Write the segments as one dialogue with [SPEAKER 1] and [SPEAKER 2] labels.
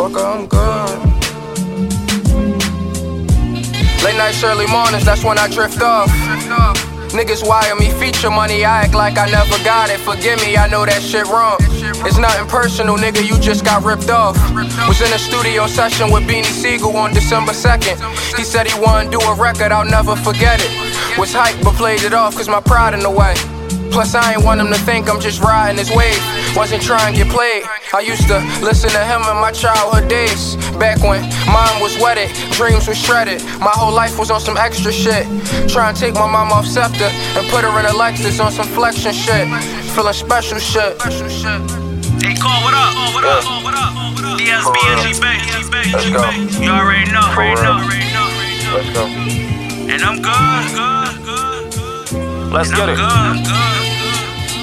[SPEAKER 1] I'm good. Late nights, early mornings, that's when I drift off. Niggas wire me feature money, I act like I never got it. Forgive me, I know that shit wrong. It's nothing personal, nigga, you just got ripped off. Was in a studio session with Beanie Sigel on December 2nd. He said he wanna do a record, I'll never forget it. Was hyped, but played it off, cause my pride in the way. Plus, I ain't want him to think I'm just riding his wave. Wasn't trying to get played. I used to listen to him in my childhood days. Back when mine was wetted, dreams were shredded. My whole life was on some extra shit. Trying to take my mom off scepter and put her in a Lexus on some flexion shit. Feeling special shit.
[SPEAKER 2] Hey, call what up? What up? What up? DSBNG Bay.
[SPEAKER 3] Let's go.
[SPEAKER 2] You already know.
[SPEAKER 3] For
[SPEAKER 2] Already
[SPEAKER 3] real.
[SPEAKER 2] know. Already know. Already know.
[SPEAKER 3] Let's go.
[SPEAKER 2] And I'm good. Good. Good. Good.
[SPEAKER 3] Let's
[SPEAKER 2] And
[SPEAKER 3] get
[SPEAKER 2] I'm
[SPEAKER 3] it.
[SPEAKER 2] good. Good.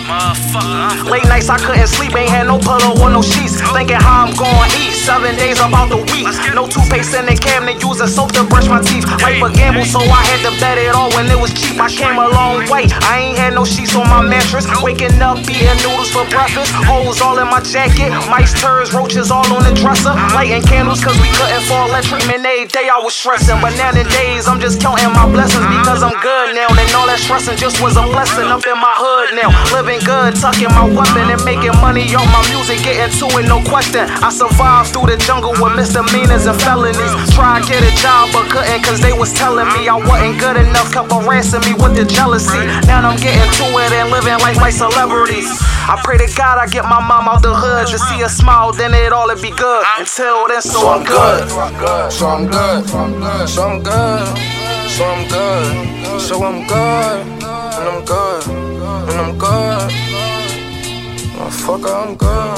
[SPEAKER 2] Motherfucker.
[SPEAKER 4] Late nights I couldn't sleep, ain't had no pillow or no sheets. Thinking how I'm going eat. Seven days about the week. No toothpaste in the cabinet, using soap to brush my teeth. Life a gamble, so I had to bet it all when it was cheap. I came a long way. I ain't had no sheets on my mattress. Waking up, eating noodles for breakfast. Holes all in my jacket. Mice, turds, roaches all on the dresser. Uh-huh. Lighting candles cause we couldn't fall electric. Man, every day I was stressing. But now the days, I'm just counting my blessings because I'm good now. And all that stressing just was a blessing up in my hood now. Living good, tucking my weapon and making money off my music. Getting to it, no question. I survived through the jungle with misdemeanors and felonies. Try to get a job but couldn't cause they was telling me I wasn't good enough. Kept harassing me with the jealousy. Now I'm getting to it and living like my celebrities. I pray to God I get my mom out the hood to see her smile, then it all would be good. Until then, so I'm good.
[SPEAKER 1] So I'm good. So I'm good. So I'm good. So I'm good. So I'm good. And I'm good. And I'm good. Motherfucker, I'm good.